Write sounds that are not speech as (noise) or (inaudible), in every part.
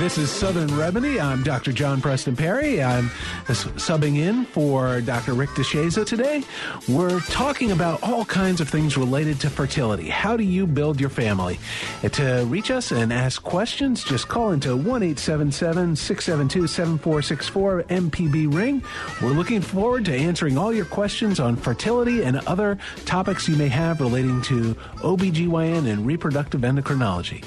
This is Southern Remedy. I'm Dr. John Preston Perry. I'm uh, subbing in for Dr. Rick DeShazo today. We're talking about all kinds of things related to fertility. How do you build your family? Uh, to reach us and ask questions, just call into 1 877 672 7464 MPB Ring. We're looking forward to answering all your questions on fertility and other topics you may have relating to OBGYN and reproductive endocrinology.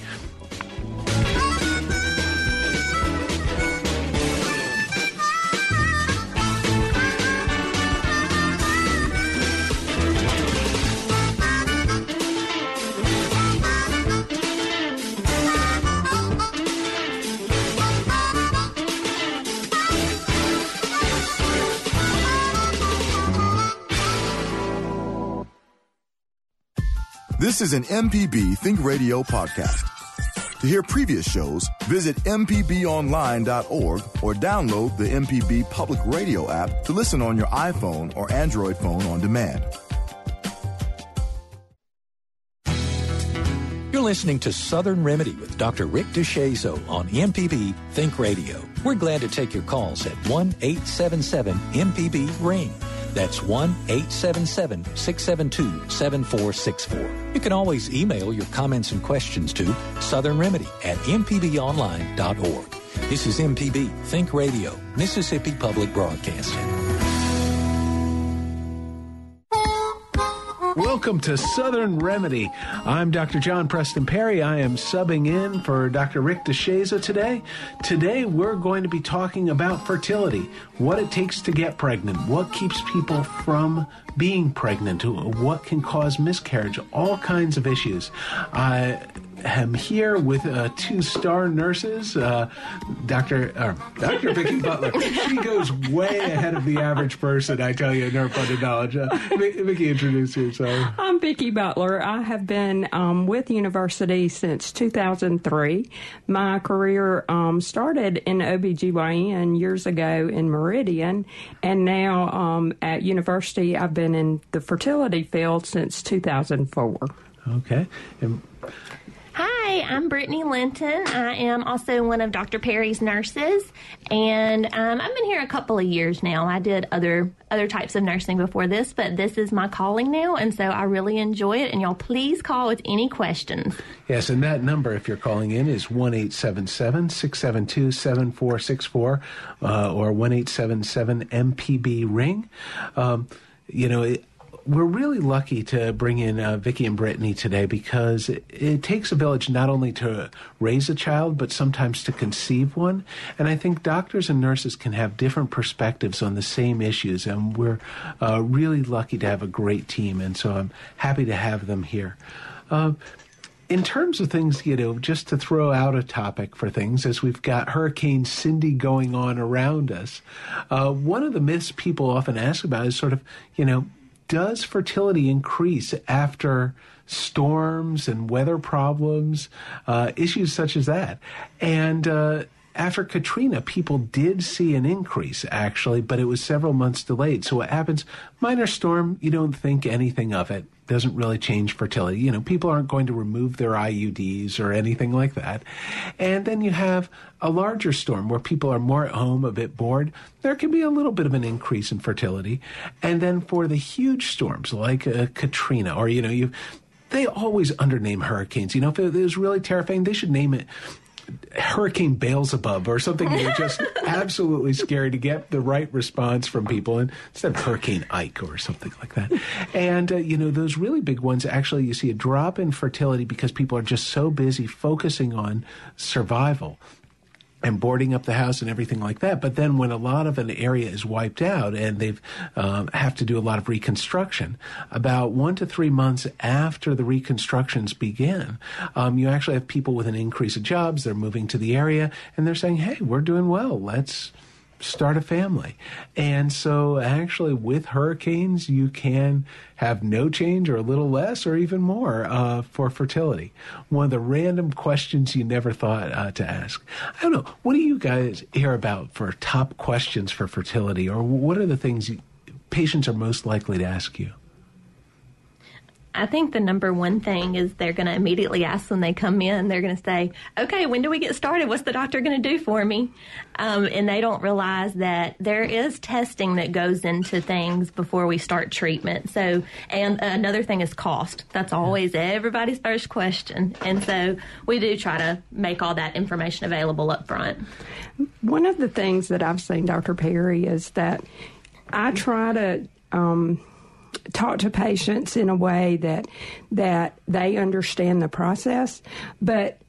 This is an MPB Think Radio podcast. To hear previous shows, visit MPBOnline.org or download the MPB Public Radio app to listen on your iPhone or Android phone on demand. You're listening to Southern Remedy with Dr. Rick DeShazo on MPB Think Radio. We're glad to take your calls at 1 877 MPB Ring. That's 1 877 672 7464. You can always email your comments and questions to Southern Remedy at MPBOnline.org. This is MPB Think Radio, Mississippi Public Broadcasting. Welcome to Southern Remedy. I'm Dr. John Preston Perry. I am subbing in for Dr. Rick DeShazo today. Today, we're going to be talking about fertility, what it takes to get pregnant, what keeps people from being pregnant, what can cause miscarriage, all kinds of issues. I am here with uh, two star nurses, uh, Dr. Uh, Dr. Vicki Butler. She goes way ahead of the average person, I tell you, in her funded knowledge. Uh, Vicki, introduce yourself. I'm Vicki Butler. I have been um, with university since 2003. My career um, started in OBGYN years ago in Meridian, and now um, at university, I've been in the fertility field since 2004. Okay. And Hi, I'm Brittany Linton. I am also one of Dr. Perry's nurses, and um, I've been here a couple of years now. I did other other types of nursing before this, but this is my calling now, and so I really enjoy it. And y'all, please call with any questions. Yes, and that number, if you're calling in, is one eight seven seven six seven two seven four six four, uh, or one eight seven seven MPB ring. Um, you know. It, we're really lucky to bring in uh, Vicki and Brittany today because it, it, takes a village not only to raise a child, but sometimes to conceive one. And I think doctors and nurses can have different perspectives on the same issues. And we're uh, really lucky to have a great team. And so I'm happy to have them here. Uh, in terms of things, you know, just to throw out a topic for things, as we've got Hurricane Cindy going on around us, uh, one of the myths people often ask about is sort of, you know, does fertility increase after storms and weather problems, uh, issues such as that? And uh, after Katrina, people did see an increase actually, but it was several months delayed. So what happens? Minor storm, you don't think anything of it. Doesn't really change fertility. You know, people aren't going to remove their IUDs or anything like that. And then you have a larger storm where people are more at home, a bit bored. There can be a little bit of an increase in fertility. And then for the huge storms like uh, Katrina, or, you know, you they always undername hurricanes. You know, if it was really terrifying, they should name it Hurricane Beelzebub or something that just (laughs) absolutely scary to get the right response from people and instead of Hurricane Ike or something like that. And, uh, you know, those really big ones, actually, you see a drop in fertility because people are just so busy focusing on survival and boarding up the house and everything like that. But then when a lot of an area is wiped out and they've um, have to do a lot of reconstruction, about one to three months after the reconstructions begin, um, you actually have people with an increase of jobs. They're moving to the area and they're saying, "Hey, we're doing well. Let's." Start a family. And so, actually, with hurricanes, you can have no change or a little less or even more uh, for fertility. One of the random questions you never thought uh, to ask. I don't know. What do you guys hear about for top questions for fertility, or what are the things you, patients are most likely to ask you? I think the number one thing is they're going to immediately ask when they come in, they're going to say, okay, when do we get started? What's the doctor going to do for me? Um, and they don't realize that there is testing that goes into things before we start treatment. So, and another thing is cost. That's always everybody's first question. And so we do try to make all that information available up front. One of the things that I've seen, Dr. Perry, is that I try to, um, talk to patients in a way that that they understand the process, but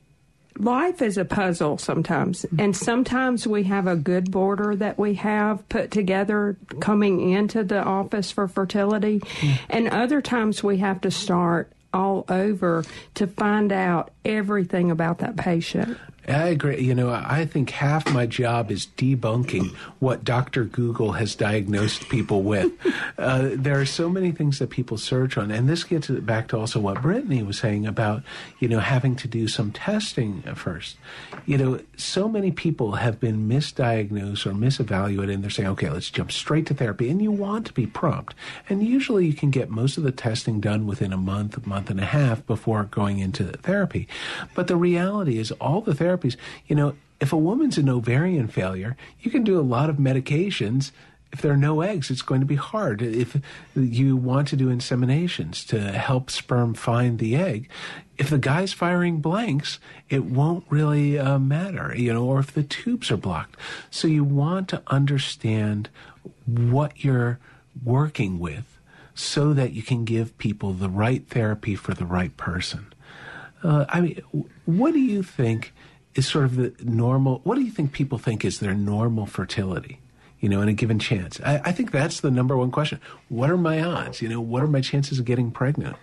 life is a puzzle sometimes. And sometimes we have a good border that we have put together coming into the office for fertility. Hmm. And other times we have to start all over to find out everything about that patient I agree. You know, I think half my job is debunking what Dr. Google has diagnosed people with. uh, there are so many things that people search on, and this gets back to also what Brittany was saying about, you know, having to do some testing first. You know, so many people have been misdiagnosed or misevaluated, and they're saying, okay, let's jump straight to therapy, and you want to be prompt. And usually you can get most of the testing done within a month, month and a half before going into therapy. But the reality is, all the therapy therapies. You know, if a woman's an ovarian failure, you can do a lot of medications. If there are no eggs, it's going to be hard. If you want to do inseminations to help sperm find the egg, if the guy's firing blanks, it won't really uh, matter, you know, or if the tubes are blocked. So you want to understand what you're working with so that you can give people the right therapy for the right person. Uh, I mean, what do you think is sort of the normal. What do you think people think is their normal fertility? You know, in a given chance. I, I, think that's the number one question. What are my odds? You know, what are my chances of getting pregnant?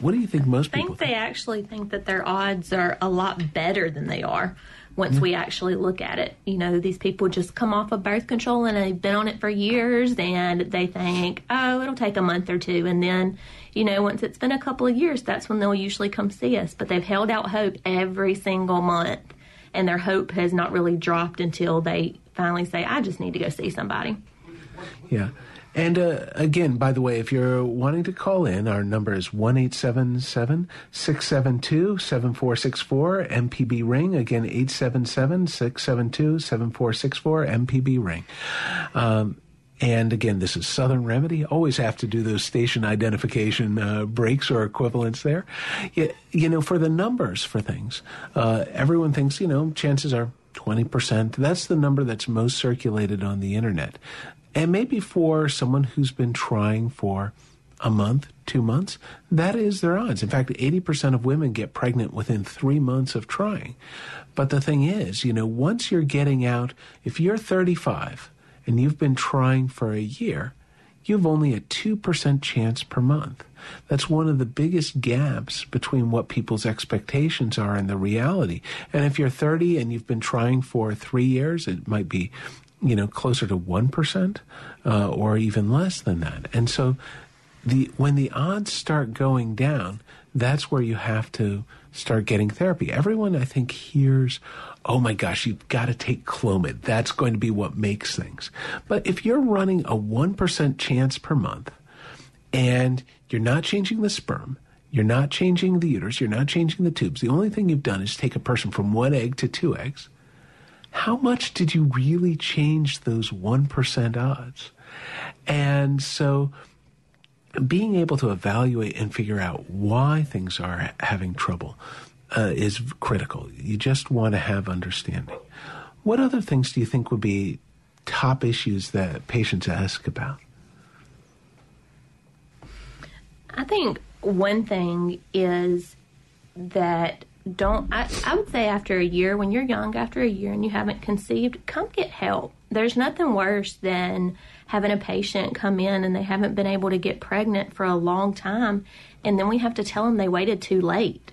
What do you think most people think? they actually think that their odds are a lot better than they are once mm-hmm. we actually look at it. You know, these people just come off of birth control and they've been on it for years and they think, oh, it'll take a month or two. And then, you know, once it's been a couple of years, that's when they'll usually come see us. But they've held out hope every single month and their hope has not really dropped until they finally say, I just need to go see somebody. Yeah. And uh, again, by the way, if you're wanting to call in, our number is 1 672 7464 MPB Ring. Again, 877 672 7464 MPB Ring. Um, and again, this is Southern Remedy. Always have to do those station identification uh, breaks or equivalents there. You, you, know, for the numbers for things, uh, everyone thinks, you know, chances are 20%. That's the number that's most circulated on the internet. And maybe for someone who's been trying for a month, two months, that is their odds. In fact, 80% of women get pregnant within three months of trying. But the thing is, you know, once you're getting out, if you're 35, and you've been trying for a year, you have only a 2% chance per month. That's one of the biggest gaps between what people's expectations are and the reality. And if you're 30 and you've been trying for three years, it might be, you know, closer to 1% uh, or even less than that. And so the, when the odds start going down, that's where you have to start getting therapy. Everyone, I think, hears, oh my gosh, you've got to take Clomid. That's going to be what makes things. But if you're running a 1% chance per month and you're not changing the sperm, you're not changing the uterus, you're not changing the tubes, the only thing you've done is take a person from one egg to two eggs, how much did you really change those 1% odds? And so being able to evaluate and figure out why things are having trouble uh, is critical. You just want to have understanding. What other things do you think would be top issues that patients ask about? I think one thing is that don't I, I would say after a year when you're young after a year and you haven't conceived come get help there's nothing worse than having a patient come in and they haven't been able to get pregnant for a long time and then we have to tell them they waited too late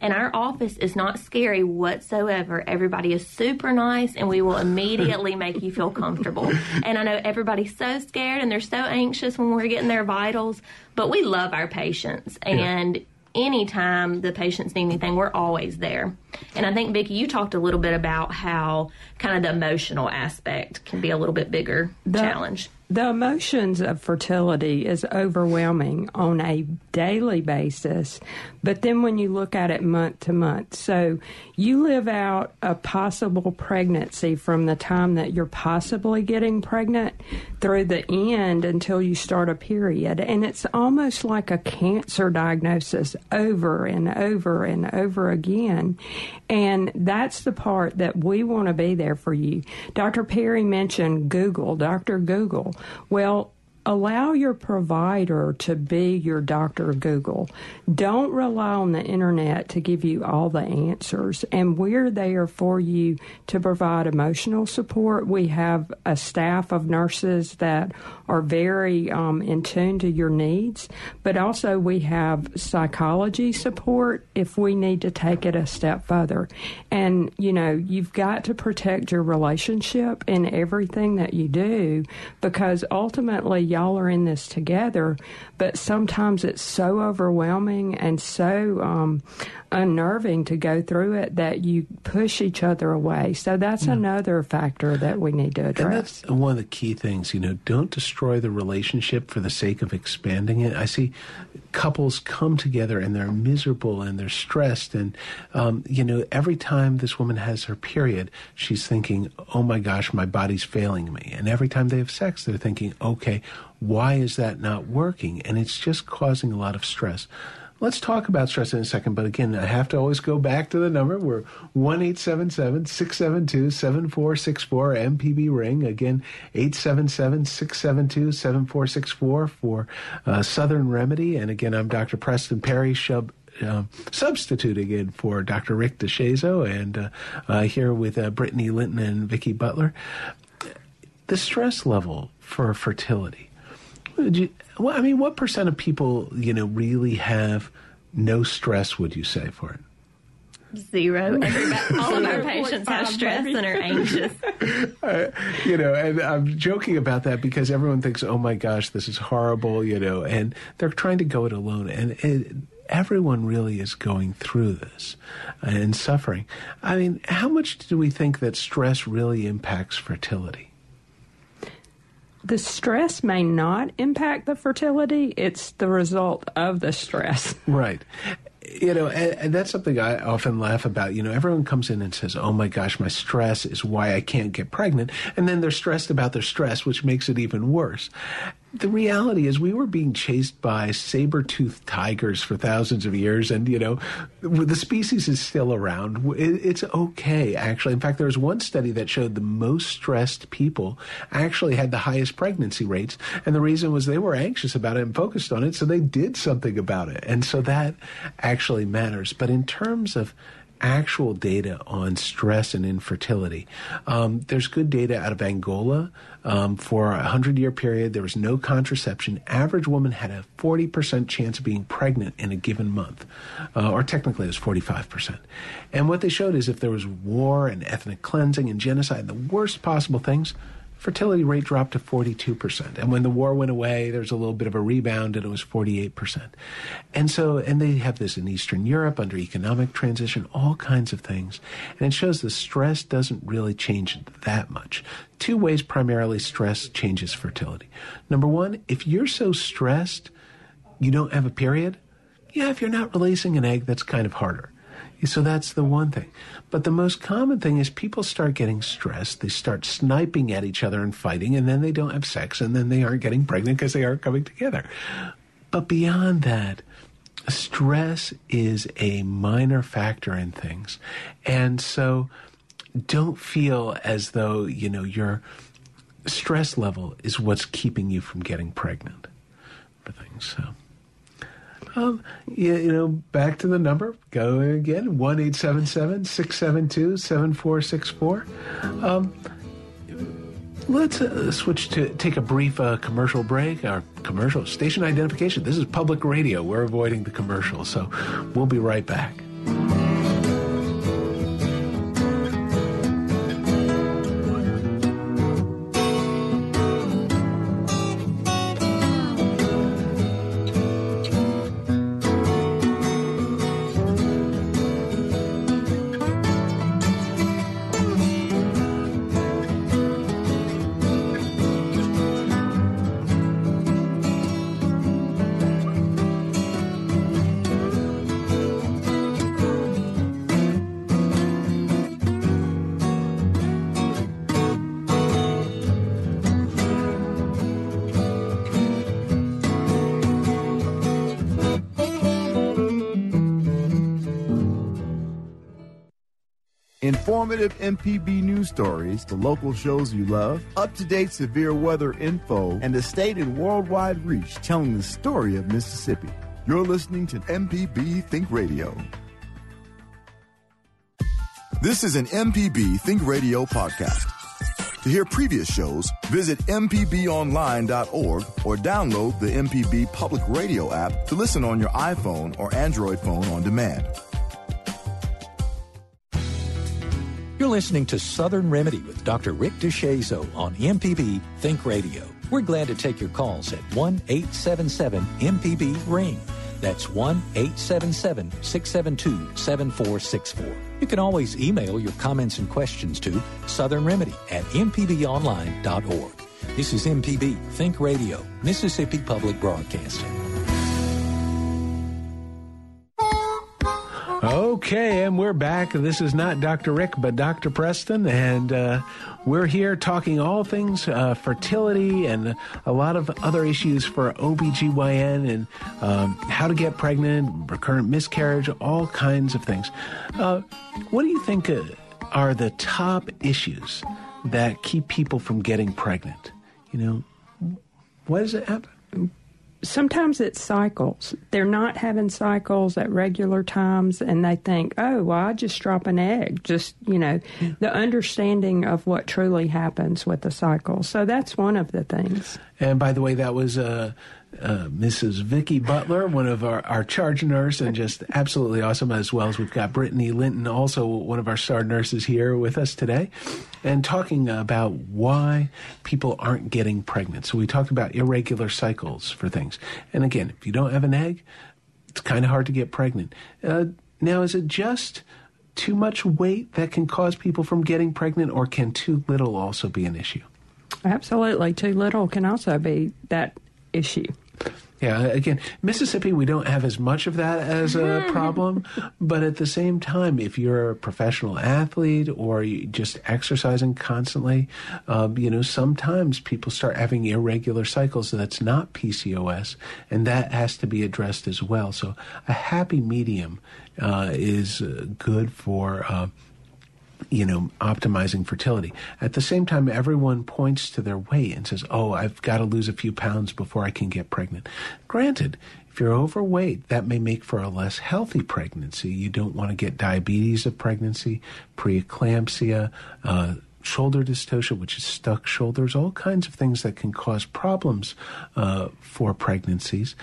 and our office is not scary whatsoever. Everybody is super nice and we will immediately (laughs) make you feel comfortable. And I know everybody's so scared and they're so anxious when we're getting their vitals, but we love our patients. And yeah. Anytime the patients need anything, we're always there. And I think, Vicki, you talked a little bit about how kind of the emotional aspect can be a little bit bigger the, challenge. the emotions of fertility is overwhelming on a daily basis, but then when you look at it month to month, so you live out a possible pregnancy from the time that you're possibly getting pregnant through the end until you start a period. And it's almost like a cancer diagnosis over and over and over again. And that's the part that we want to be there for you. Dr. Perry mentioned Google, Dr. Google. Well, allow your provider to be your Dr. Google. Don't rely on the internet to give you all the answers. And we're there for you to provide emotional support. We have a staff of nurses that are very um, in tune to your needs, but also we have psychology support if we need to take it a step further. And, you know, you've got to protect your relationship in everything that you do because ultimately y'all are in this together, but sometimes it's so overwhelming and so um, unnerving to go through it that you push each other away. So that's yeah. another factor that we need to address. And that's one of the key things, you know, don't destroy the relationship for the sake of expanding it. I see couples come together and they're miserable and they're stressed. And, um, you know, every time this woman has her period, she's thinking, oh my gosh, my body's failing me. And every time they have sex, they're thinking, okay, why is that not working? And it's just causing a lot of stress. Let's talk about stress in a second, but again, I have to always go back to the number. We're 1 672 7464 MPB ring. Again, 877 672 7464 for uh, Southern Remedy. And again, I'm Dr. Preston Perry, Shub, uh, substituting in for Dr. Rick DeShazo and uh, uh, here with uh, Brittany Linton and Vicki Butler. The stress level for fertility you, well, I mean, what percent of people, you know, really have no stress? Would you say for it? Zero. Everybody, (laughs) all of our patients have stress and are anxious. (laughs) (laughs) Uh, you know, and I'm joking about that because everyone thinks, "Oh my gosh, this is horrible," you know, and they're trying to go it alone, and it, everyone really is going through this and suffering. I mean, how much do we think that stress really impacts fertility? The stress may not impact the fertility, it's the result of the stress. (laughs) Right. You know, and, and, that's something I often laugh about. You know, everyone comes in and says, Oh my gosh, my stress is why I can't get pregnant. And then they're stressed about their stress, which makes it even worse the reality is we were being chased by saber-toothed tigers for thousands of years and you know the species is still around. It's okay actually. In fact there was one study that showed the most stressed people actually had the highest pregnancy rates and the reason was they were anxious about it and focused on it so they did something about it. And so that actually matters. But in terms of actual data on stress and infertility. Um, there's good data out of Angola. Um, for a 100 year period, there was no contraception. Average woman had a 40% chance of being pregnant in a given month, uh, or technically it was 45%. And what they showed is if there was war and ethnic cleansing and genocide, the worst possible things, fertility rate dropped to 42%. And when the war went away, there was a little bit of a rebound and it was 48%. And so, and they have this in Eastern Europe under economic transition, all kinds of things. And it shows the stress doesn't really change that much. Two ways primarily stress changes fertility. Number one, if you're so stressed, you don't have a period. Yeah, if you're not releasing an egg, that's kind of harder. So that's the one thing. But the most common thing is people start getting stressed. They start sniping at each other and fighting, and then they don't have sex, and then they aren't getting pregnant because they aren't coming together. But beyond that, stress is a minor factor in things. And so don't feel as though, you know, your stress level is what's keeping you from getting pregnant for things. So. Um, you, you, know, back to the number. Go again, one eight seven seven six seven two seven four six four. Um, let's uh, switch to take a brief uh, commercial break. Our commercial station identification. This is public radio. We're avoiding the commercial, so we'll be right back. Informative MPB news stories, the local shows you love, up to date severe weather info, and the state and worldwide reach telling the story of Mississippi. You're listening to MPB Think Radio. This is an MPB Think Radio podcast. To hear previous shows, visit MPBOnline.org or download the MPB Public Radio app to listen on your iPhone or Android phone on demand. You're listening to Southern Remedy with Dr. Rick DeShazo on MPB Think Radio. We're glad to take your calls at 1 877 MPB Ring. That's 1 877 672 7464. You can always email your comments and questions to Southern Remedy at MPBOnline.org. This is MPB Think Radio, Mississippi Public Broadcasting. Okay, and we're back. This is not Dr. Rick, but Dr. Preston, and uh, we're here talking all things uh, fertility and a lot of other issues for OBGYN and um, how to get pregnant, recurrent miscarriage, all kinds of things. Uh, what do you think uh, are the top issues that keep people from getting pregnant? You know, why does it happen? Sometimes it's cycles. They're not having cycles at regular times, and they think, oh, well, I just drop an egg. Just, you know, yeah. the understanding of what truly happens with the cycle. So that's one of the things. And by the way, that was uh, uh, Mrs. Vicki Butler, one of our, our charge nurse, and just absolutely awesome. As well as we've got Brittany Linton, also one of our star nurses here with us today, and talking about why people aren't getting pregnant. So we talked about irregular cycles for things. And again, if you don't have an egg, it's kind of hard to get pregnant. Uh, now, is it just too much weight that can cause people from getting pregnant, or can too little also be an issue? Absolutely. Too little can also be that issue. Yeah, again, Mississippi, we don't have as much of that as a (laughs) problem, but at the same time, if you're a professional athlete or you just exercising constantly, um, you know, sometimes people start having irregular cycles that's not PCOS, and that has to be addressed as well. So a happy medium uh, is uh, good for. Uh, you know, optimizing fertility. At the same time, everyone points to their weight and says, oh, I've got to lose a few pounds before I can get pregnant. Granted, if you're overweight, that may make for a less healthy pregnancy. You don't want to get diabetes of pregnancy, preeclampsia, uh, shoulder dystocia, which is stuck shoulders, all kinds of things that can cause problems uh, for pregnancies.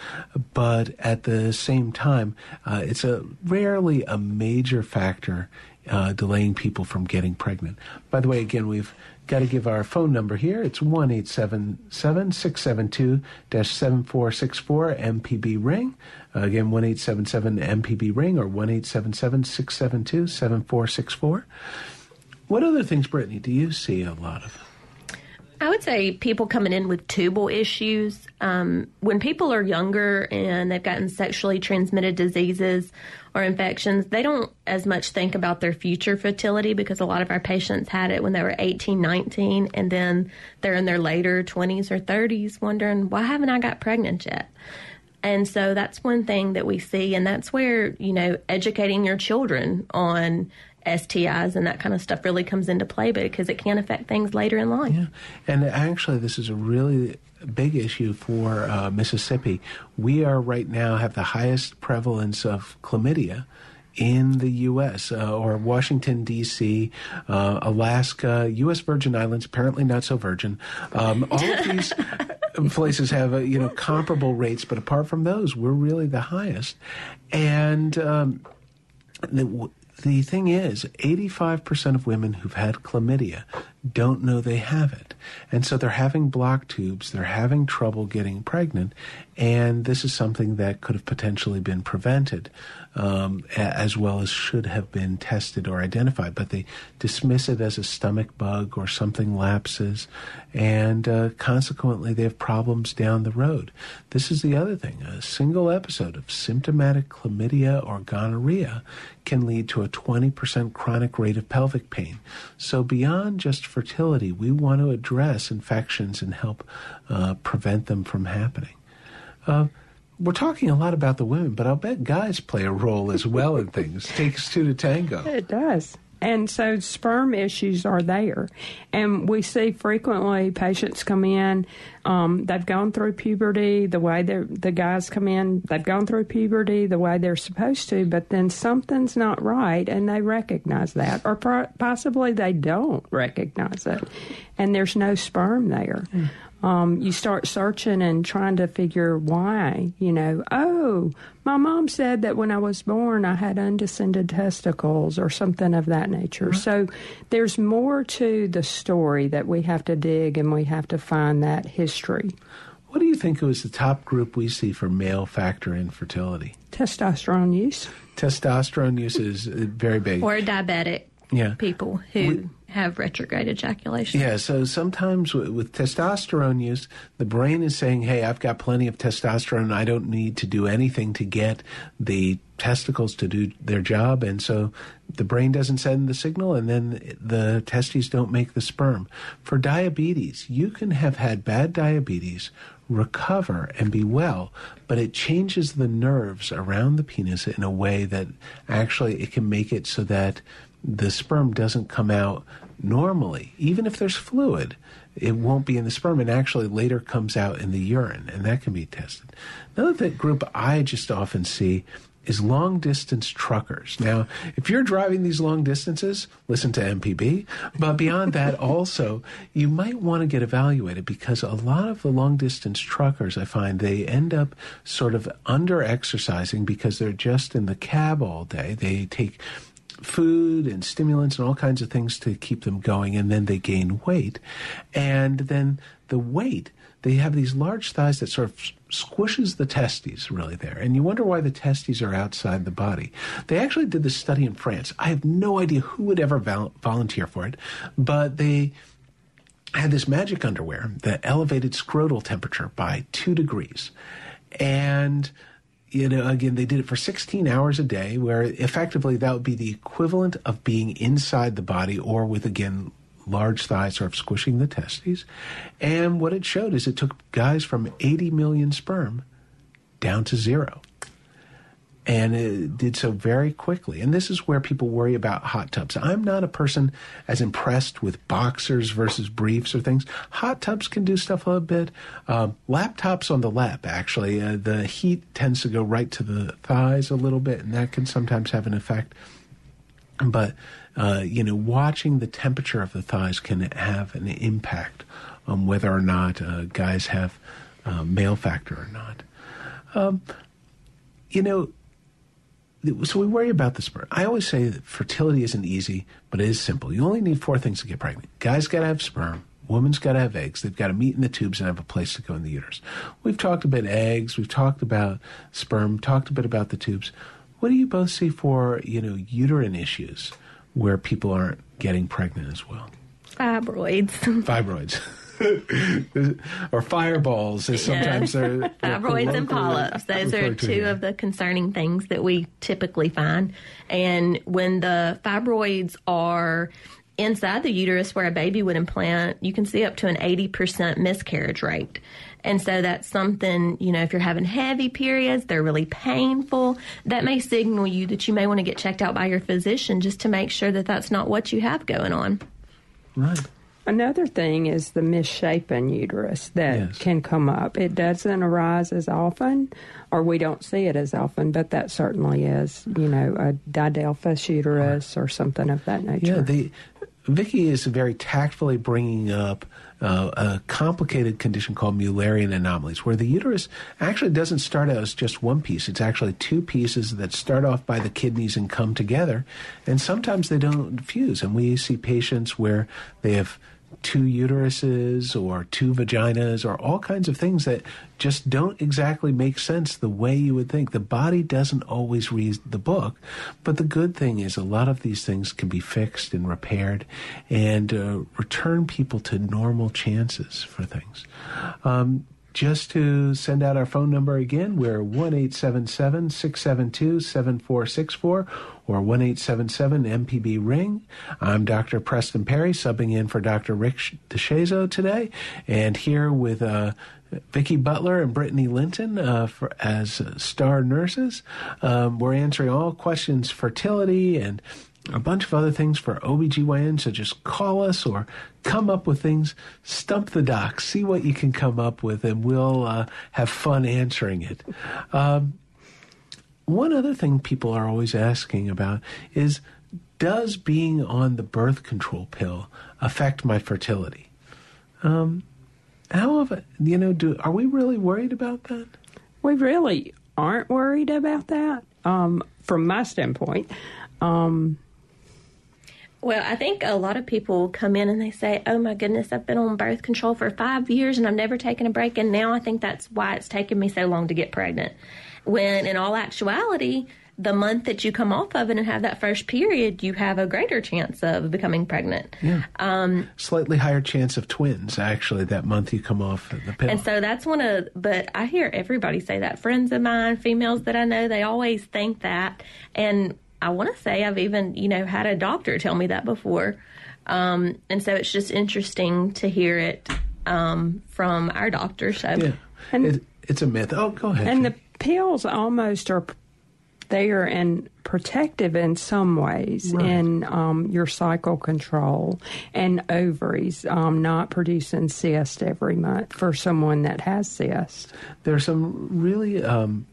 But at the same time, uh, it's a rarely a major factor uh, delaying people from getting pregnant. By the way, again, we've got to give our phone number here. It's 1 672 7464 MPB Ring. Uh, again, 1 MPB Ring or 1 672 7464. What other things, Brittany, do you see a lot of? I would say people coming in with tubal issues. Um, when people are younger and they've gotten sexually transmitted diseases or infections, they don't as much think about their future fertility because a lot of our patients had it when they were 18, 19, and then they're in their later 20s or 30s wondering, why haven't I got pregnant yet? And so that's one thing that we see, and that's where, you know, educating your children on STIs and that kind of stuff really comes into play because it can affect things later in life. Yeah. And actually, this is a really big issue for uh, Mississippi. We are right now have the highest prevalence of chlamydia in the U.S. Uh, or Washington D.C., uh, Alaska, U.S. Virgin Islands. Apparently not so virgin. Um, all of these (laughs) places have uh, you know comparable rates, but apart from those, we're really the highest. And um, the, thing is, 85% of women who've had chlamydia don't know they have it. And so they're having blocked tubes, they're having trouble getting pregnant, and this is something that could have potentially been prevented um, as well as should have been tested or identified. But they dismiss it as a stomach bug or something lapses, and uh, consequently they have problems down the road. This is the other thing a single episode of symptomatic chlamydia or gonorrhea can lead to a 20% chronic rate of pelvic pain. So, beyond just fertility, we want to address infections and help uh, prevent them from happening. Uh, we're talking a lot about the women, but I'll bet guys play a role as well in things. Takes two to tango. It does. And so sperm issues are there. And we see frequently patients come in, um, they've gone through puberty the way the guys come in, they've gone through puberty the way they're supposed to, but then something's not right and they recognize that. Or possibly they don't recognize it. And there's no sperm there. Mm um, you start searching and trying to figure why. You know, oh, my mom said that when I was born I had undescended testicles or something of that nature. Mm-hmm. So there's more to the story that we have to dig and we have to find that history. What do you think was the top group we see for male factor infertility? Testosterone use. Testosterone use is very big. Or diabetic yeah. people who we, have retrograde ejaculation. Yeah, so sometimes with, with, testosterone use, the brain is saying, hey, I've got plenty of testosterone. I don't need to do anything to get the testicles to do their job. And so the brain doesn't send the signal, and then the testes don't make the sperm. For diabetes, you can have had bad diabetes, recover, and be well, but it changes the nerves around the penis in a way that actually it can make it so that the sperm doesn't come out normally, even if there's fluid, it won't be in the sperm and actually later comes out in the urine, and that can be tested. Another group I just often see is long distance truckers. Now, if you're driving these long distances, listen to MPB. But beyond that, (laughs) also, you might want to get evaluated because a lot of the long distance truckers, I find, they end up sort of under exercising because they're just in the cab all day. They take food and stimulants and all kinds of things to keep them going, and then they gain weight. And then the weight, they have these large thighs that sort of squishes the testes really there. And you wonder why the testes are outside the body. They actually did this study in France. I have no idea who would ever vol- volunteer for it, but they had this magic underwear that elevated scrotal temperature by two degrees. And you know, again, they did it for 16 hours a day, where effectively that would be the equivalent of being inside the body or with, again, large thighs sort of squishing the testes. And what it showed is it took guys from 80 million sperm down to zero and it did so very quickly. And this is where people worry about hot tubs. I'm not a person as impressed with boxers versus briefs or things. Hot tubs can do stuff a little bit. Uh, laptops on the lap, actually, uh, the heat tends to go right to the thighs a little bit, and that can sometimes have an effect. But uh, you know, watching the temperature of the thighs can have an impact on whether or not uh, guys have uh, male factor or not. Um, you know, so we worry about the sperm. I always say that fertility isn't easy, but it is simple. You only need four things to get pregnant. Guys got to have sperm. Woman's got to have eggs. They've got to meet in the tubes and have a place to go in the uterus. We've talked about eggs. We've talked about sperm. Talked a bit about the tubes. What do you both see for you know uterine issues where people aren't getting pregnant as well? Fibroids. (laughs) Fibroids. (laughs) or fireballs, as sometimes they're, they're (laughs) fibroids and polyps. Those are two of the concerning things that we typically find. And when the fibroids are inside the uterus where a baby would implant, you can see up to an 80% miscarriage rate. And so that's something, you know, if you're having heavy periods, they're really painful, that may signal you that you may want to get checked out by your physician just to make sure that that's not what you have going on. Right. Another thing is the misshapen uterus that yes. can come up. It doesn't arise as often, or we don't see it as often, but that certainly is, you know, a didelphys uterus or something of that nature. Yeah, the, Vicki is very tactfully bringing up uh, a complicated condition called Mullerian anomalies, where the uterus actually doesn't start out as just one piece. It's actually two pieces that start off by the kidneys and come together. And sometimes they don't fuse. And we see patients where they have two uteruses or two vaginas or all kinds of things that just don't exactly make sense the way you would think. The body doesn't always read the book, but the good thing is a lot of these things can be fixed and repaired and uh, return people to normal chances for things. Um, just to send out our phone number again, we're 1 672 7464 or 1 MPB Ring. I'm Dr. Preston Perry, subbing in for Dr. Rick DeShazo today, and here with uh, Vicki Butler and Brittany Linton uh, for, as star nurses. Um, we're answering all questions fertility and a bunch of other things for OBGYN, so just call us or come up with things. Stump the doc, see what you can come up with, and we'll uh, have fun answering it. Um, one other thing people are always asking about is does being on the birth control pill affect my fertility? Um, how of you know, do are we really worried about that? We really aren't worried about that um, from my standpoint. Um, well, I think a lot of people come in and they say, "Oh my goodness, I've been on birth control for five years and I've never taken a break, and now I think that's why it's taken me so long to get pregnant." When in all actuality, the month that you come off of it and have that first period, you have a greater chance of becoming pregnant. Yeah. Um, Slightly higher chance of twins, actually, that month you come off the pill. And so that's one of, but I hear everybody say that. Friends of mine, females that I know, they always think that. And I want to say I've even, you know, had a doctor tell me that before. Um, and so it's just interesting to hear it um, from our doctor. So, yeah. and, it, it's a myth. Oh, go ahead. And the pills almost are there and protective in some ways right. in um, your cycle control and ovaries um, not producing cyst every month for someone that has cyst. There are some really um,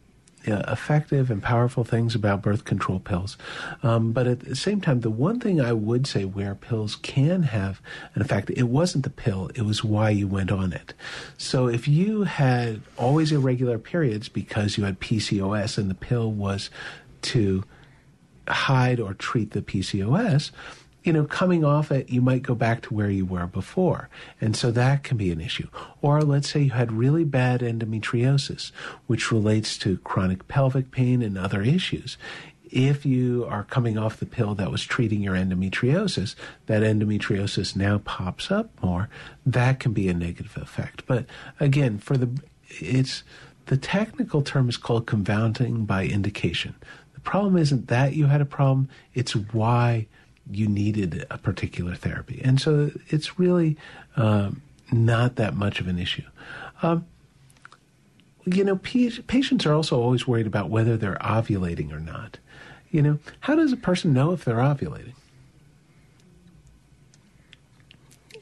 uh, effective and powerful things about birth control pills. Um, but at the same time, the one thing I would say where pills can have an effect, it wasn't the pill, it was why you went on it. So if you had always irregular periods because you had PCOS and the pill was to hide or treat the PCOS, you know, coming off it, you might go back to where you were before. And so that can be an issue. Or let's say you had really bad endometriosis, which relates to chronic pelvic pain and other issues. If you are coming off the pill that was treating your endometriosis, that endometriosis now pops up more, that can be a negative effect. But again, for the, it's, the technical term is called confounding by indication. The problem isn't that you had a problem, it's why you needed a particular therapy. And so it's really um, not that much of an issue. Um, you know, patients are also always worried about whether they're ovulating or not. You know, how does a person know if they're ovulating?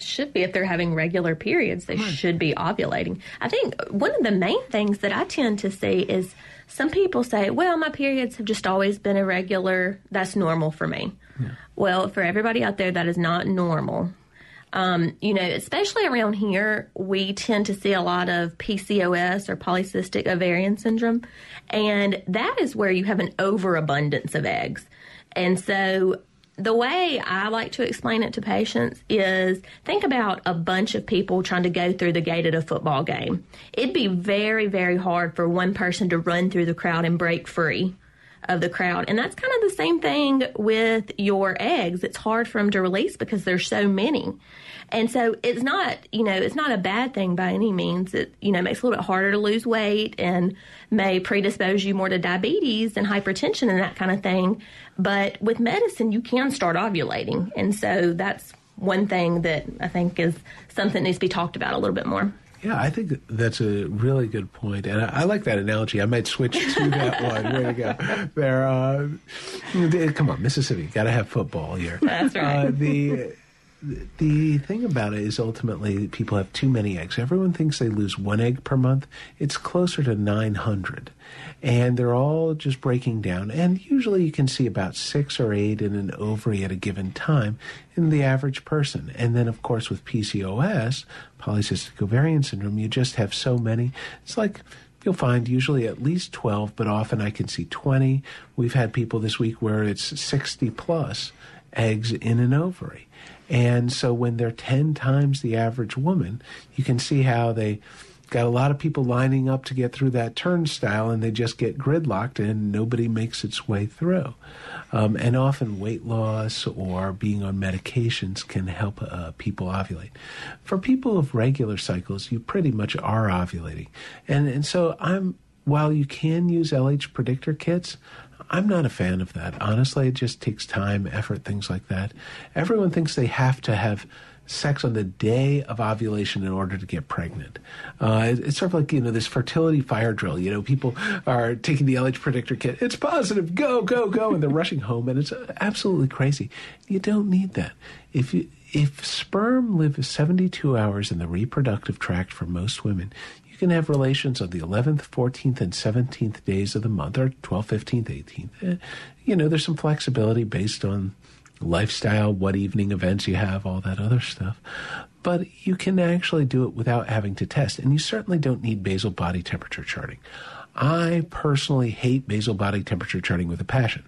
should be if they're having regular periods they right. should be ovulating i think one of the main things that i tend to see is some people say well my periods have just always been irregular that's normal for me. Well for everybody out there that is not normal um, you know, especially around here, we tend to see a lot of PCOS or polycystic ovarian syndrome, and that is where you have an overabundance of eggs. And so the way I like to explain it to patients is think about a bunch of people trying to go through the gate at a football game. It'd be very, very hard for one person to run through the crowd and break free of the crowd. And that's kind of the same thing with your eggs. It's hard for them to release because there's so many. And so it's not, you know, it's not a bad thing by any means. It, you know, makes it a little bit harder to lose weight and may predispose you more to diabetes and hypertension and that kind of thing. But with medicine, you can start ovulating. And so that's one thing that I think is something that needs to be talked about a little bit more. Yeah, I think that's a really good point, and I, I like that analogy. I might switch to that one. Way to go! There, uh, come on, Mississippi, got to have football here. (laughs) That's right. Uh, the the thing about it is ultimately people have too many eggs. Everyone thinks they lose one egg per month. It's closer to 900. And they're all just breaking down. And usually you can see about six or eight in an ovary at a given time in the average person. And then, of course, with PCOS, polycystic ovarian syndrome, you just have so many. It's like you'll find usually at least 12, but often I can see 20. We've had people this week where it's 60 plus eggs in an ovary. And so when they're 10 times the average woman, you can see how they got a lot of people lining up to get through that turnstile and they just get gridlocked and nobody makes its way through. Um, and often weight loss or being on medications can help uh, people ovulate. For people of regular cycles, you pretty much are ovulating. And, and so I'm, while you can use LH predictor kits, I'm not a fan of that. Honestly, it just takes time, effort, things like that. Everyone thinks they have to have sex on the day of ovulation in order to get pregnant. Uh, it's sort of like, you know, this fertility fire drill. You know, people are taking the LH predictor kit. It's positive. Go, go, go. And they're rushing home. And it's absolutely crazy. You don't need that. If you, if sperm live 72 hours in the reproductive tract for most women, you can have relations on the 11th, 14th, and 17th days of the month, or 12th, 15th, 18th. Eh, you know, there's some flexibility based on lifestyle, what evening events you have, all that other stuff. But you can actually do it without having to test. And you certainly don't need basal body temperature charting. I personally hate basal body temperature charting with a passion.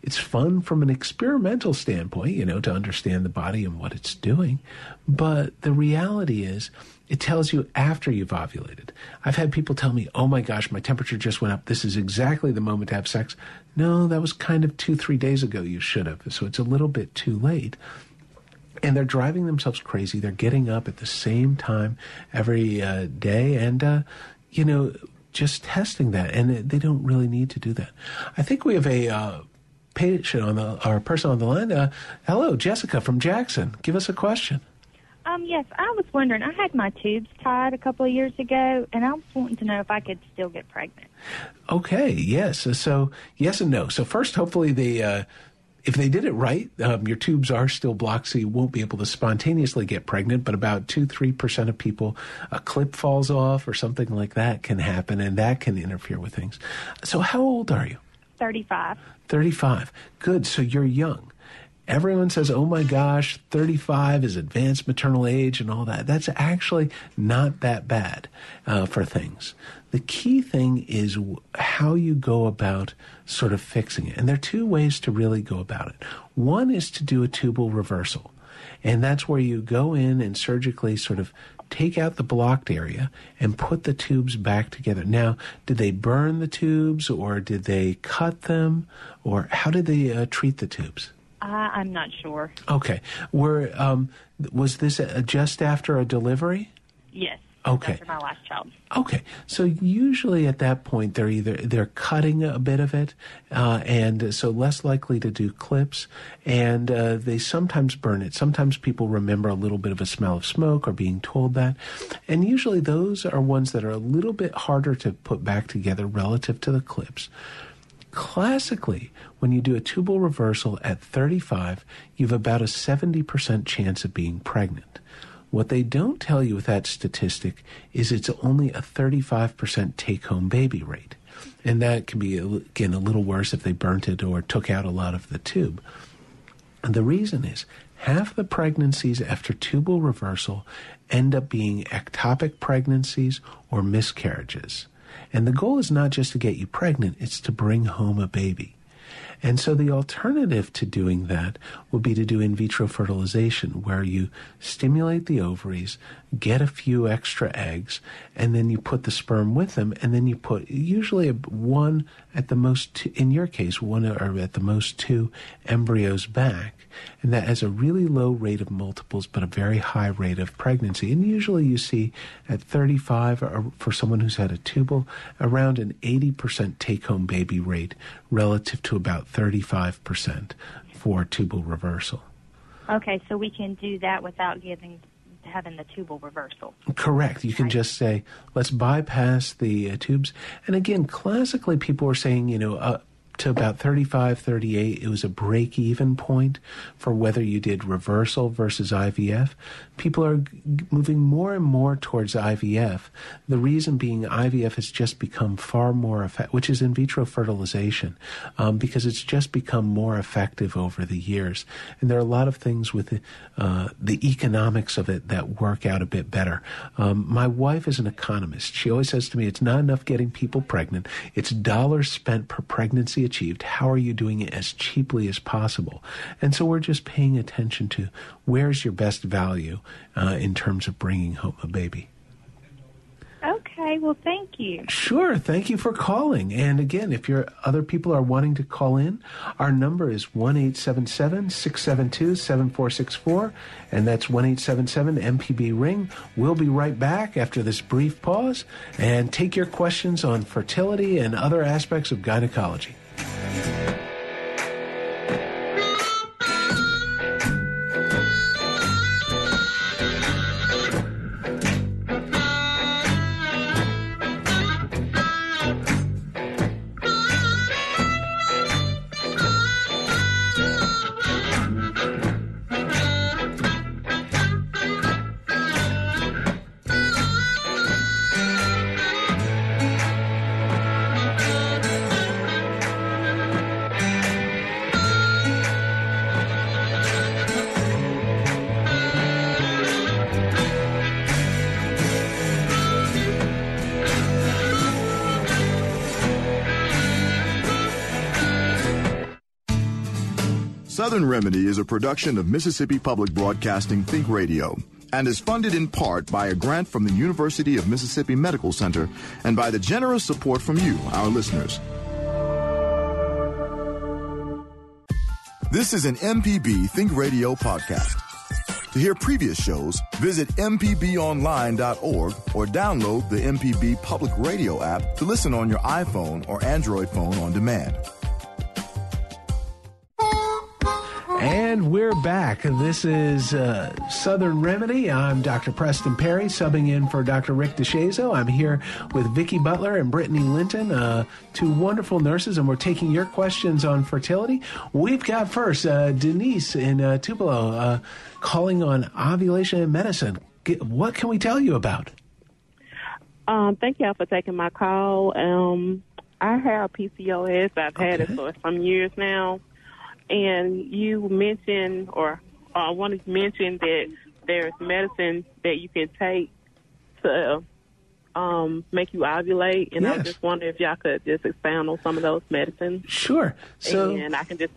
It's fun from an experimental standpoint, you know, to understand the body and what it's doing. But the reality is, it tells you after you've ovulated. I've had people tell me, oh my gosh, my temperature just went up. This is exactly the moment to have sex. No, that was kind of two, three days ago. You should have. So it's a little bit too late. And they're driving themselves crazy. They're getting up at the same time every uh, day and, uh, you know, just testing that. And they don't really need to do that. I think we have a uh, patient on the, our person on the line. Uh, hello, Jessica from Jackson. Give us a question. Um, yes, I was wondering. I had my tubes tied a couple of years ago, and I was wanting to know if I could still get pregnant. Okay, yes. So yes and no. So first, hopefully they. Uh, if they did it right, um, your tubes are still blocked, so you won't be able to spontaneously get pregnant. But about two, three percent of people, a clip falls off or something like that can happen, and that can interfere with things. So, how old are you? Thirty-five. Thirty-five. Good. So you're young everyone says, oh my gosh, 35 is advanced maternal age and all that. That's actually not that bad uh, for things. The key thing is how you go about sort of fixing it. And there are two ways to really go about it. One is to do a tubal reversal. And that's where you go in and surgically sort of take out the blocked area and put the tubes back together. Now, did they burn the tubes or did they cut them or how did they uh, treat the tubes? Uh, I'm not sure. Okay. Were um, was this a, just after a delivery? Yes. Okay. After my last child. Okay. So usually at that point they're either they're cutting a bit of it, uh, and so less likely to do clips, and uh, they sometimes burn it. Sometimes people remember a little bit of a smell of smoke or being told that, and usually those are ones that are a little bit harder to put back together relative to the clips. Classically, when you do a tubal reversal at 35, you have about a 70% chance of being pregnant. What they don't tell you with that statistic is it's only a 35% take home baby rate. And that can be, again, a little worse if they burnt it or took out a lot of the tube. And the reason is half the pregnancies after tubal reversal end up being ectopic pregnancies or miscarriages. And the goal is not just to get you pregnant, it's to bring home a baby. And so the alternative to doing that would be to do in vitro fertilization, where you stimulate the ovaries, get a few extra eggs, and then you put the sperm with them, and then you put usually one at the most, two, in your case, one or at the most two embryos back. And that has a really low rate of multiples, but a very high rate of pregnancy. And usually you see at 35, or for someone who's had a tubal, around an 80% take home baby rate relative to about 35% for tubal reversal. Okay, so we can do that without giving having the tubal reversal. Correct. You can right. just say, let's bypass the uh, tubes. And again, classically, people are saying, you know, uh, to about 35, 38, it was a break even point for whether you did reversal versus IVF. People are g- moving more and more towards IVF. The reason being IVF has just become far more effective, which is in vitro fertilization, um, because it's just become more effective over the years. And there are a lot of things with the, uh, the economics of it that work out a bit better. Um, my wife is an economist. She always says to me, it's not enough getting people pregnant, it's dollars spent per pregnancy achieved, how are you doing it as cheaply as possible? And so we're just paying attention to where's your best value uh, in terms of bringing home a baby. Okay, well, thank you. Sure, thank you for calling. And again, if your other people are wanting to call in, our number is one eight seven seven six seven two seven four six four, and that's one eight seven seven MPB ring. We'll be right back after this brief pause and take your questions on fertility and other aspects of gynecology. Southern Remedy is a production of Mississippi Public Broadcasting Think Radio and is funded in part by a grant from the University of Mississippi Medical Center and by the generous support from you, our listeners. This is an MPB Think Radio podcast. To hear previous shows, visit MPBOnline.org or download the MPB Public Radio app to listen on your iPhone or Android phone on demand. And we're back. This is uh, Southern Remedy. I'm Dr. Preston Parry, subbing in for Dr. Rick DeShazo. I'm here with Vicki Butler and Brittany Linton, uh, two wonderful nurses, and we're taking your questions on fertility. We've got first uh, Denise in uh, Tupelo uh, calling on ovulation and medicine. What can we tell you about? Um, thank y'all for taking my call. Um, I have PCOS. I've had it for some years now and you mentioned, or I wanted to mention that there's medicine that you can take to um, make you ovulate, and Yes. I just wonder if y'all could just expound on some of those medicines. Sure. So, and I can just,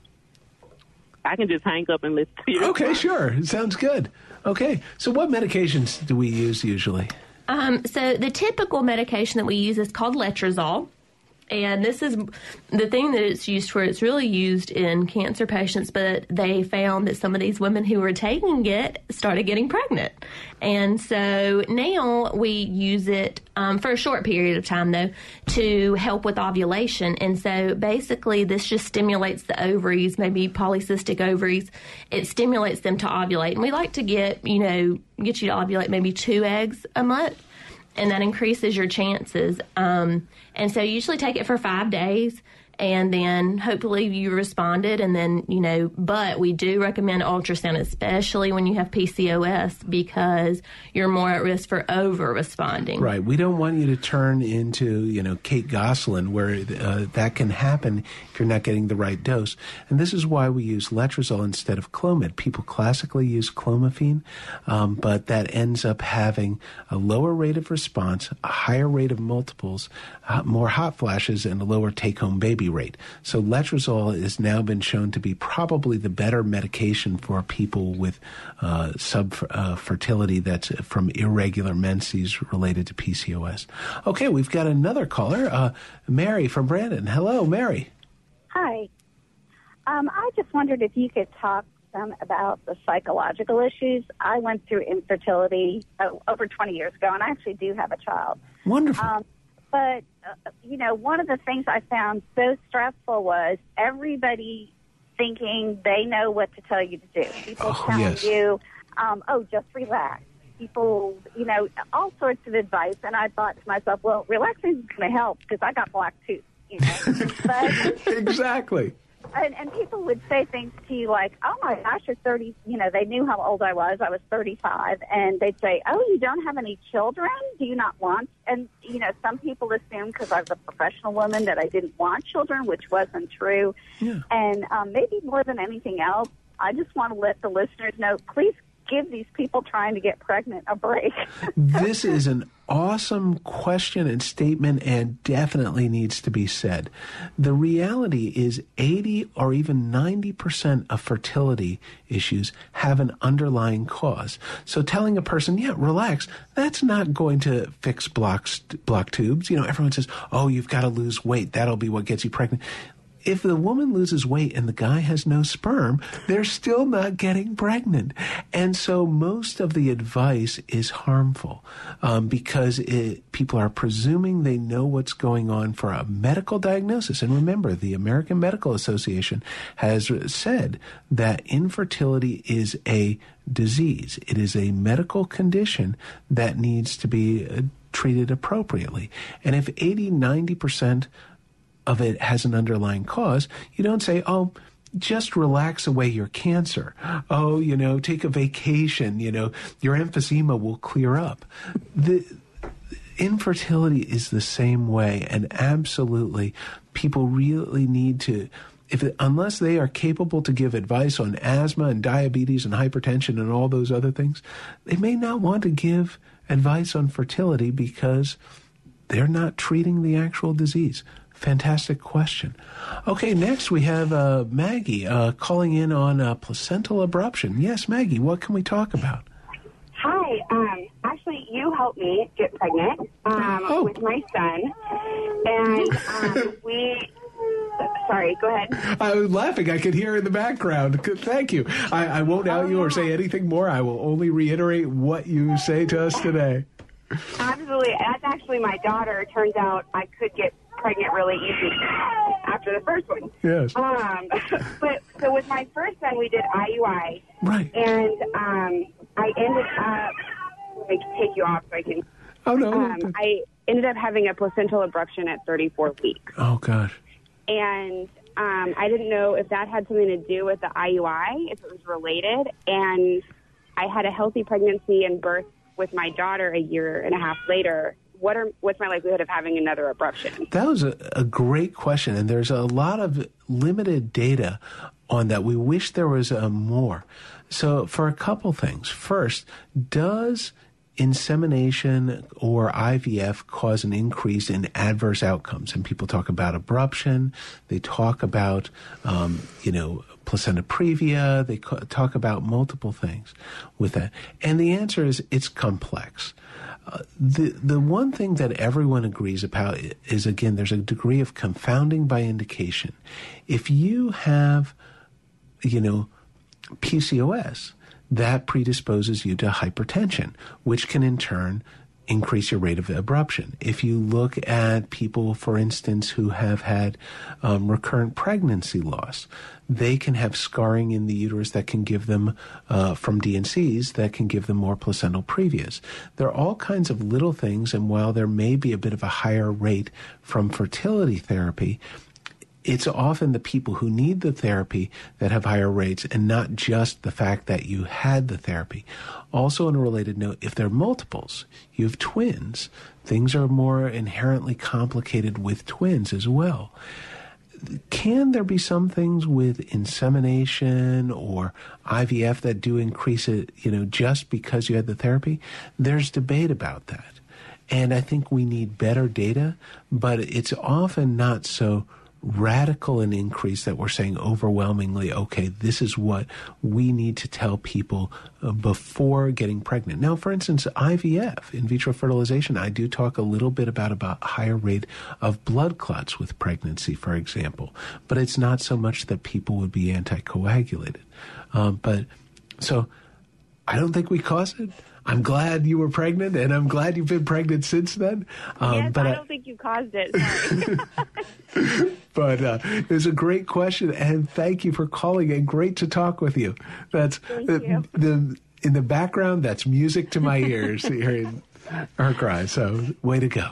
I can just hang up and listen to you. okay, (laughs) sure. It sounds good. Okay. So, what medications do we use usually? Um, so the typical medication that we use is called letrozole. And this is the thing that it's used for. It's really used in cancer patients, but they found that some of these women who were taking it started getting pregnant. And so now we use it um, for a short period of time, though, to help with ovulation. And so basically, this just stimulates the ovaries, maybe polycystic ovaries. It stimulates them to ovulate. And we like to get, you know, get you to ovulate maybe two eggs a month and that increases your chances. Um, and so usually take it for five days. And then hopefully you responded, and then you know. But we do recommend ultrasound, especially when you have PCOS, because you're more at risk for over responding. Right. We don't want you to turn into, you know, Kate Gosselin, where uh, that can happen if you're not getting the right dose. And this is why we use letrozole instead of Clomid. People classically use clomiphene, um, but that ends up having a lower rate of response, a higher rate of multiples, uh, more hot flashes, and a lower take-home baby rate. So letrozole has now been shown to be probably the better medication for people with uh, subfertility that's from irregular menses related to PCOS. Okay, we've got another caller, uh, Mary from Brandon. Hello, Mary. Hi. Um, I just wondered if you could talk some about the psychological issues. I went through infertility uh, over 20 years ago, and I actually do have a child. Wonderful. Um, but, uh, you know, one of the things I found so stressful was everybody thinking they know what to tell you to do. People Oh, telling yes. you, um, oh, just relax. People, you know, all sorts of advice. And I thought to myself, well, relaxing is going to help because I got black tooth, you know. (laughs) but exactly. And, and people would say things to you like, "Oh my gosh, you're 30." You know, they knew how old I was. I was 35, and they'd say, "Oh, you don't have any children? Do you not want?" And you know, some people assume because I was a professional woman that I didn't want children, which wasn't true. Yeah. And um, maybe more than anything else, I just want to let the listeners know, please give these people trying to get pregnant a break. (laughs) this is an awesome question and statement and definitely needs to be said. The reality is 80 or even 90% of fertility issues have an underlying cause. So telling a person, yeah, relax, that's not going to fix block, block tubes. You know, everyone says, oh, you've got to lose weight. That'll be what gets you pregnant if the woman loses weight and the guy has no sperm, they're still not getting pregnant. And so most of the advice is harmful um, because it, people are presuming they know what's going on for a medical diagnosis. And remember, the American Medical Association has said that infertility is a disease. It is a medical condition that needs to be uh, treated appropriately. And if 80, 90% of it has an underlying cause, you don't say, oh, just relax away your cancer. Oh, you know, take a vacation, you know, your emphysema will clear up. The infertility is the same way and absolutely people really need to if it, unless they are capable to give advice on asthma and diabetes and hypertension and all those other things, they may not want to give advice on fertility because they're not treating the actual disease. Fantastic question. Okay, next we have uh, Maggie uh, calling in on uh, placental abruption. Yes, Maggie, what can we talk about? Hi. Um, actually, you helped me get pregnant um, Oh. with my son, and um, (laughs) we. Sorry, go ahead. I was laughing. I could hear in the background. Thank you. I, I won't out you or say anything more. I will only reiterate what you say to us today. Absolutely. That's actually my daughter. Turns out I could get pregnant really easy after the first one. Yes. Um, (laughs) but so with my first son, we did IUI, Right. and um, I ended up. Let me take you off so I can. Oh, no. Um, I ended up having a placental abruption at 34 weeks. oh, gosh. and um, I didn't know if that had something to do with the IUI, if it was related. And I had a healthy pregnancy and birth with my daughter a year and a half later. What are what's my likelihood of having another abruption? That was a, a great question, and there's a lot of limited data on that. We wish there was uh, more. So, for a couple things. First, does insemination or IVF cause an increase in adverse outcomes? And people talk about abruption. They talk about, um, you know, placenta previa. They talk about multiple things with that. And the answer is it's complex. The the one thing that everyone agrees about is again there's a degree of confounding by indication. If you have, you know, PCOS, that predisposes you to hypertension, which can in turn increase your rate of abruption. If you look at people, for instance, who have had um, recurrent pregnancy loss, they can have scarring in the uterus that can give them, uh, from DNCs, that can give them more placental previas. There are all kinds of little things, and while there may be a bit of a higher rate from fertility therapy, it's often the people who need the therapy that have higher rates and not just the fact that you had the therapy. Also, on a related note, if they're multiples, you have twins, things are more inherently complicated with twins as well. Can there be some things with insemination or IVF that do increase it, you know, just because you had the therapy? There's debate about that. And I think we need better data, but it's often not so radical an increase that we're saying overwhelmingly, okay, this is what we need to tell people uh, before getting pregnant. Now, for instance, IVF, in vitro fertilization, I do talk a little bit about about higher rate of blood clots with pregnancy, for example, but it's not so much that people would be anticoagulated. Um, but so I don't think we cause it. I'm glad you were pregnant, and I'm glad you've been pregnant since then. Um, yes, but I don't think you caused it. (laughs) But uh, it was a great question, and thank you for calling. And great to talk with you. That's Thank uh, the in the background. That's music to my ears (laughs) hearing her cry. So way to go.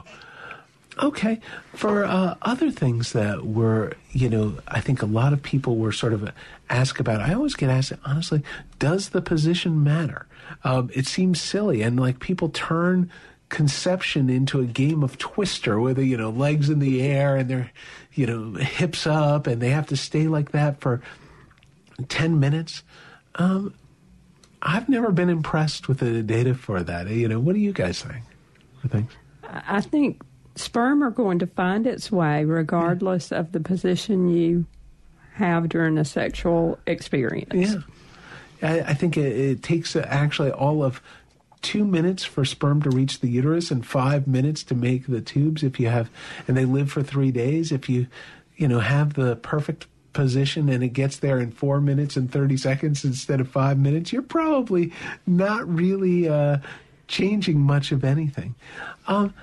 Okay, for uh, other things that were, you know, I think a lot of people were sort of asked about. I always get asked, honestly, does the position matter? Um, it seems silly, and like people turn conception into a game of twister with the you know legs in the air and their you know hips up and they have to stay like that for 10 minutes. Um, i've never been impressed with the data for that. You know what do you guys think? I think sperm are going to find its way regardless of the position you have during a sexual experience. yeah i, I think it, it takes actually all of two minutes for sperm to reach the uterus and five minutes to make the tubes if you have and they live for three days if you you know, have the perfect position and it gets there in four minutes and 30 seconds instead of five minutes, you're probably not really uh, changing much of anything. Um,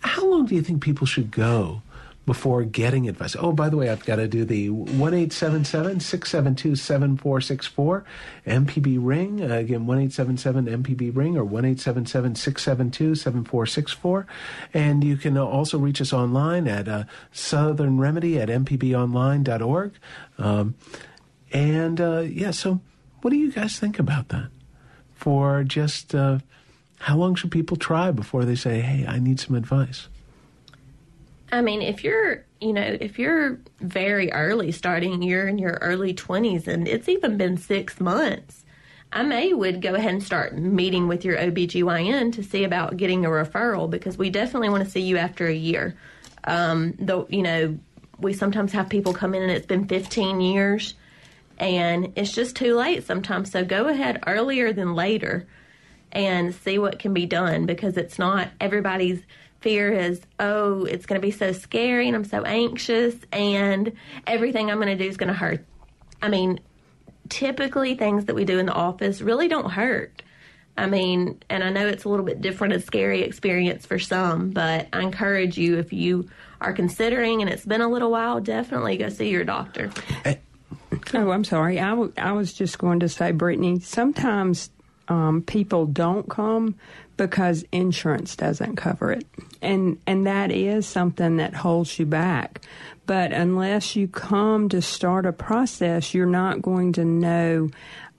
how long do you think people should go before getting advice? Oh, by the way, I've got to do the 1 672 7464 MPB ring. Uh, again, 1 MPB ring or 1 672 7464. And you can also reach us online at uh, Southern Remedy at mpbonline.org. Um, and uh, yeah, so what do you guys think about that? For just uh, how long should people try before they say, hey, I need some advice? I mean, if you're, you know, if you're very early starting, you're in your early 20s and it's even been six months, I may would go ahead and start meeting with your OBGYN to see about getting a referral because we definitely want to see you after a year. Um, though, you know, we sometimes have people come in and it's been 15 years and it's just too late sometimes. So go ahead earlier than later and see what can be done because it's not everybody's fear is, oh, it's going to be so scary and I'm so anxious and everything I'm going to do is going to hurt. I mean, typically things that we do in the office really don't hurt. I mean, and I know it's a little bit different, a scary experience for some, but I encourage you if you are considering and it's been a little while, definitely go see your doctor. Oh, I'm sorry. I, w- I was just going to say, Brittany, sometimes um, people don't come because insurance doesn't cover it. And and that is something that holds you back. But unless you come to start a process, you're not going to know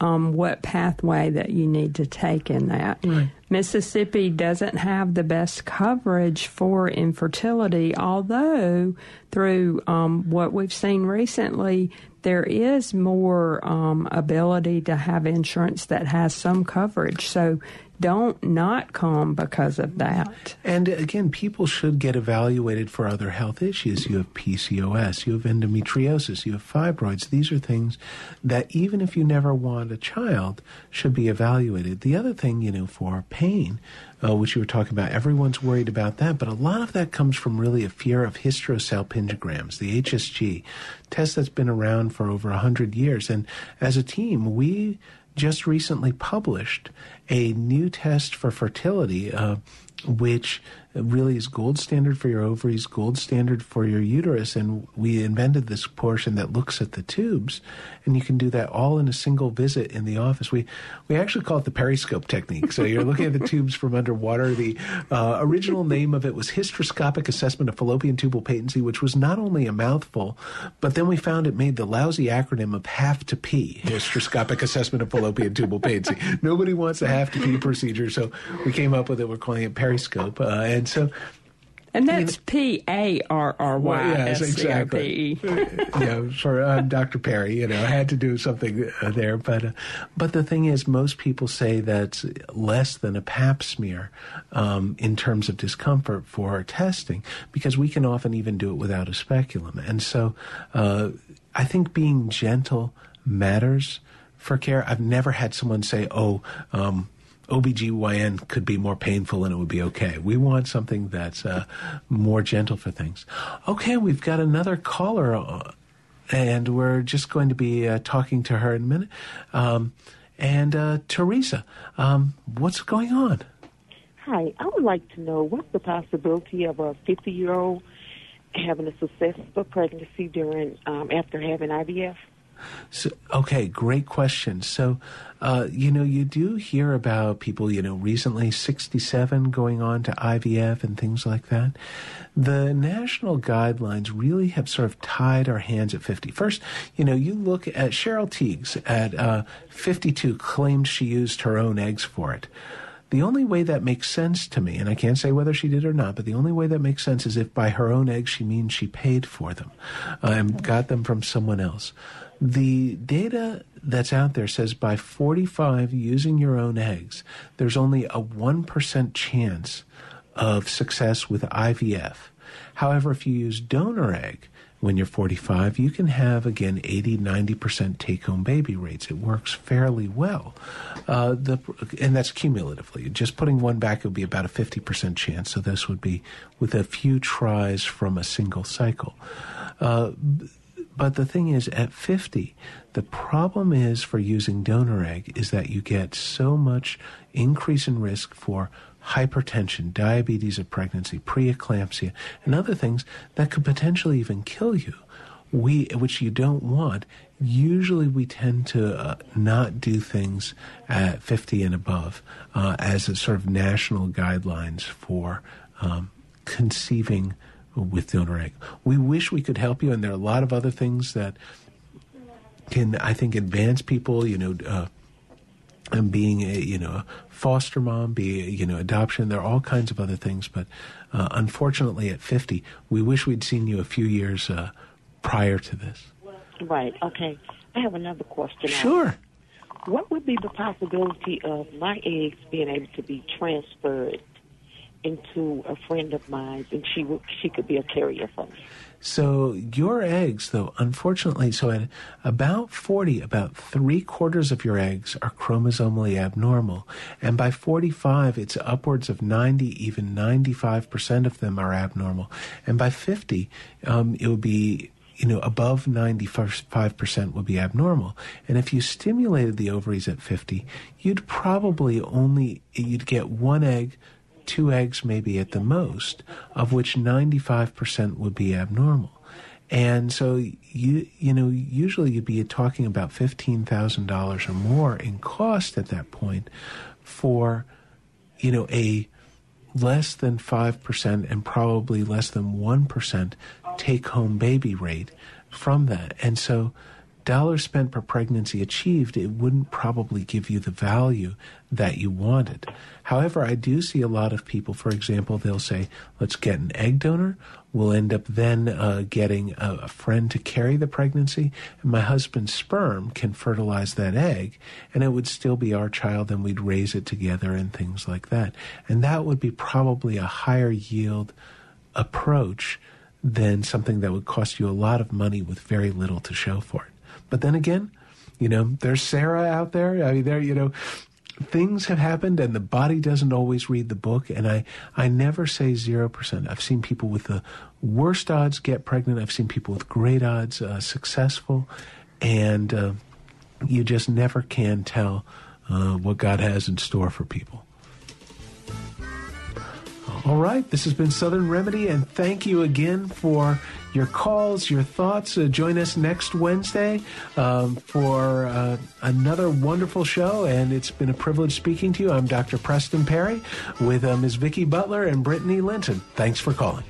um, what pathway that you need to take in that. Right. Mississippi doesn't have the best coverage for infertility, although through um, what we've seen recently, there is more um, ability to have insurance that has some coverage. So don't not come because of that. And again, people should get evaluated for other health issues. You have PCOS, you have endometriosis, you have fibroids. These are things that even if you never want a child, should be evaluated. The other thing, you know, for pain, uh, which you were talking about, everyone's worried about that, but a lot of that comes from really a fear of hysterosalpingograms, the HSG test that's been around for over 100 years. And as a team, we just recently published a new test for fertility, uh, which really is gold standard for your ovaries, gold standard for your uterus. And we invented this portion that looks at the tubes, and you can do that all in a single visit in the office. We we actually call it the periscope technique. So you're looking at the tubes from underwater. The uh, original name of it was hysteroscopic assessment of fallopian tubal patency, which was not only a mouthful, but then we found it made the lousy acronym of have to pee, hysteroscopic assessment of fallopian tubal patency. Nobody wants a have to pee procedure, so we came up with it. We're calling it periscope, uh, and so and that's P A R R Y. Yes, exactly. yeah, for um, Dr. Parry, you know, I had to do something uh, there, but uh, but the thing is, most people say that's less than a Pap smear um, in terms of discomfort for testing, because we can often even do it without a speculum, and so uh, I think being gentle matters for care. I've never had someone say, "Oh." Um, OBGYN could be more painful and it would be okay. We want something that's uh, more gentle for things. Okay, we've got another caller, uh, and we're just going to be uh, talking to her in a minute. Um, and uh, Teresa, um, what's going on? Hi, I would like to know what's the possibility of a 50 year old having a successful pregnancy during um, after having IVF? So, okay, great question. So, uh, you know, you do hear about people, you know, recently 67 going on to IVF and things like that. The national guidelines really have sort of tied our hands at 50. First, you know, you look at Cheryl Tiegs at uh, 52 claimed she used her own eggs for it. The only way that makes sense to me, and I can't say whether she did or not, but the only way that makes sense is if by her own eggs she means she paid for them and got them from someone else. The data that's out there says by 45 using your own eggs, there's only a 1% chance of success with IVF. However, if you use donor egg when you're 45, you can have again 80, 90% take home baby rates. It works fairly well. Uh, the, and that's cumulatively. Just putting one back would be about a 50% chance. So this would be with a few tries from a single cycle. Uh, but the thing is, at 50, the problem is for using donor egg is that you get so much increase in risk for hypertension, diabetes of pregnancy, preeclampsia, and other things that could potentially even kill you. We, which you don't want. Usually, we tend to uh, not do things at 50 and above uh, as a sort of national guidelines for um, conceiving with donor egg. We wish we could help you, and there are a lot of other things that can, I think, advance people. You know, uh, and being a you know a foster mom, be a, you know adoption. There are all kinds of other things, but uh, unfortunately, at fifty, we wish we'd seen you a few years uh, prior to this. Right. Okay. I have another question. Sure. What would be the possibility of my eggs being able to be transferred into a friend of mine, and she she could be a carrier for me. So your eggs, though, unfortunately, so at about 40, about three quarters of your eggs are chromosomally abnormal. And by 45, it's upwards of 90, even 95% of them are abnormal. And by 50, um, it would be you know, above 95% would be abnormal. And if you stimulated the ovaries at 50, you'd probably only, you'd get one egg two eggs maybe at the most, of which 95% would be abnormal. And so you you know usually you'd be talking about fifteen thousand dollars or more in cost at that point for you know a less than five percent and probably less than one percent take home baby rate from that. And so dollars spent per pregnancy achieved, it wouldn't probably give you the value that you wanted. However, I do see a lot of people, for example, they'll say, let's get an egg donor. We'll end up then uh, getting a, a, friend to carry the pregnancy, and my husband's sperm can fertilize that egg, and it would still be our child, and we'd raise it together and things like that. And that would be probably a higher yield approach than something that would cost you a lot of money with very little to show for it. But then again, you know, there's Sarah out there. I mean, there, you know, things have happened and the body doesn't always read the book. And I, I never say 0%. I've seen people with the worst odds get pregnant. I've seen people with great odds uh, successful. And uh, you just never can tell uh, what God has in store for people. All right, this has been Southern Remedy, and thank you again for your calls, your thoughts. Uh, join us next Wednesday um, for uh, another wonderful show, and it's been a privilege speaking to you. I'm Dr. Preston Parry with uh, Ms. Vicki Butler and Brittany Linton. Thanks for calling.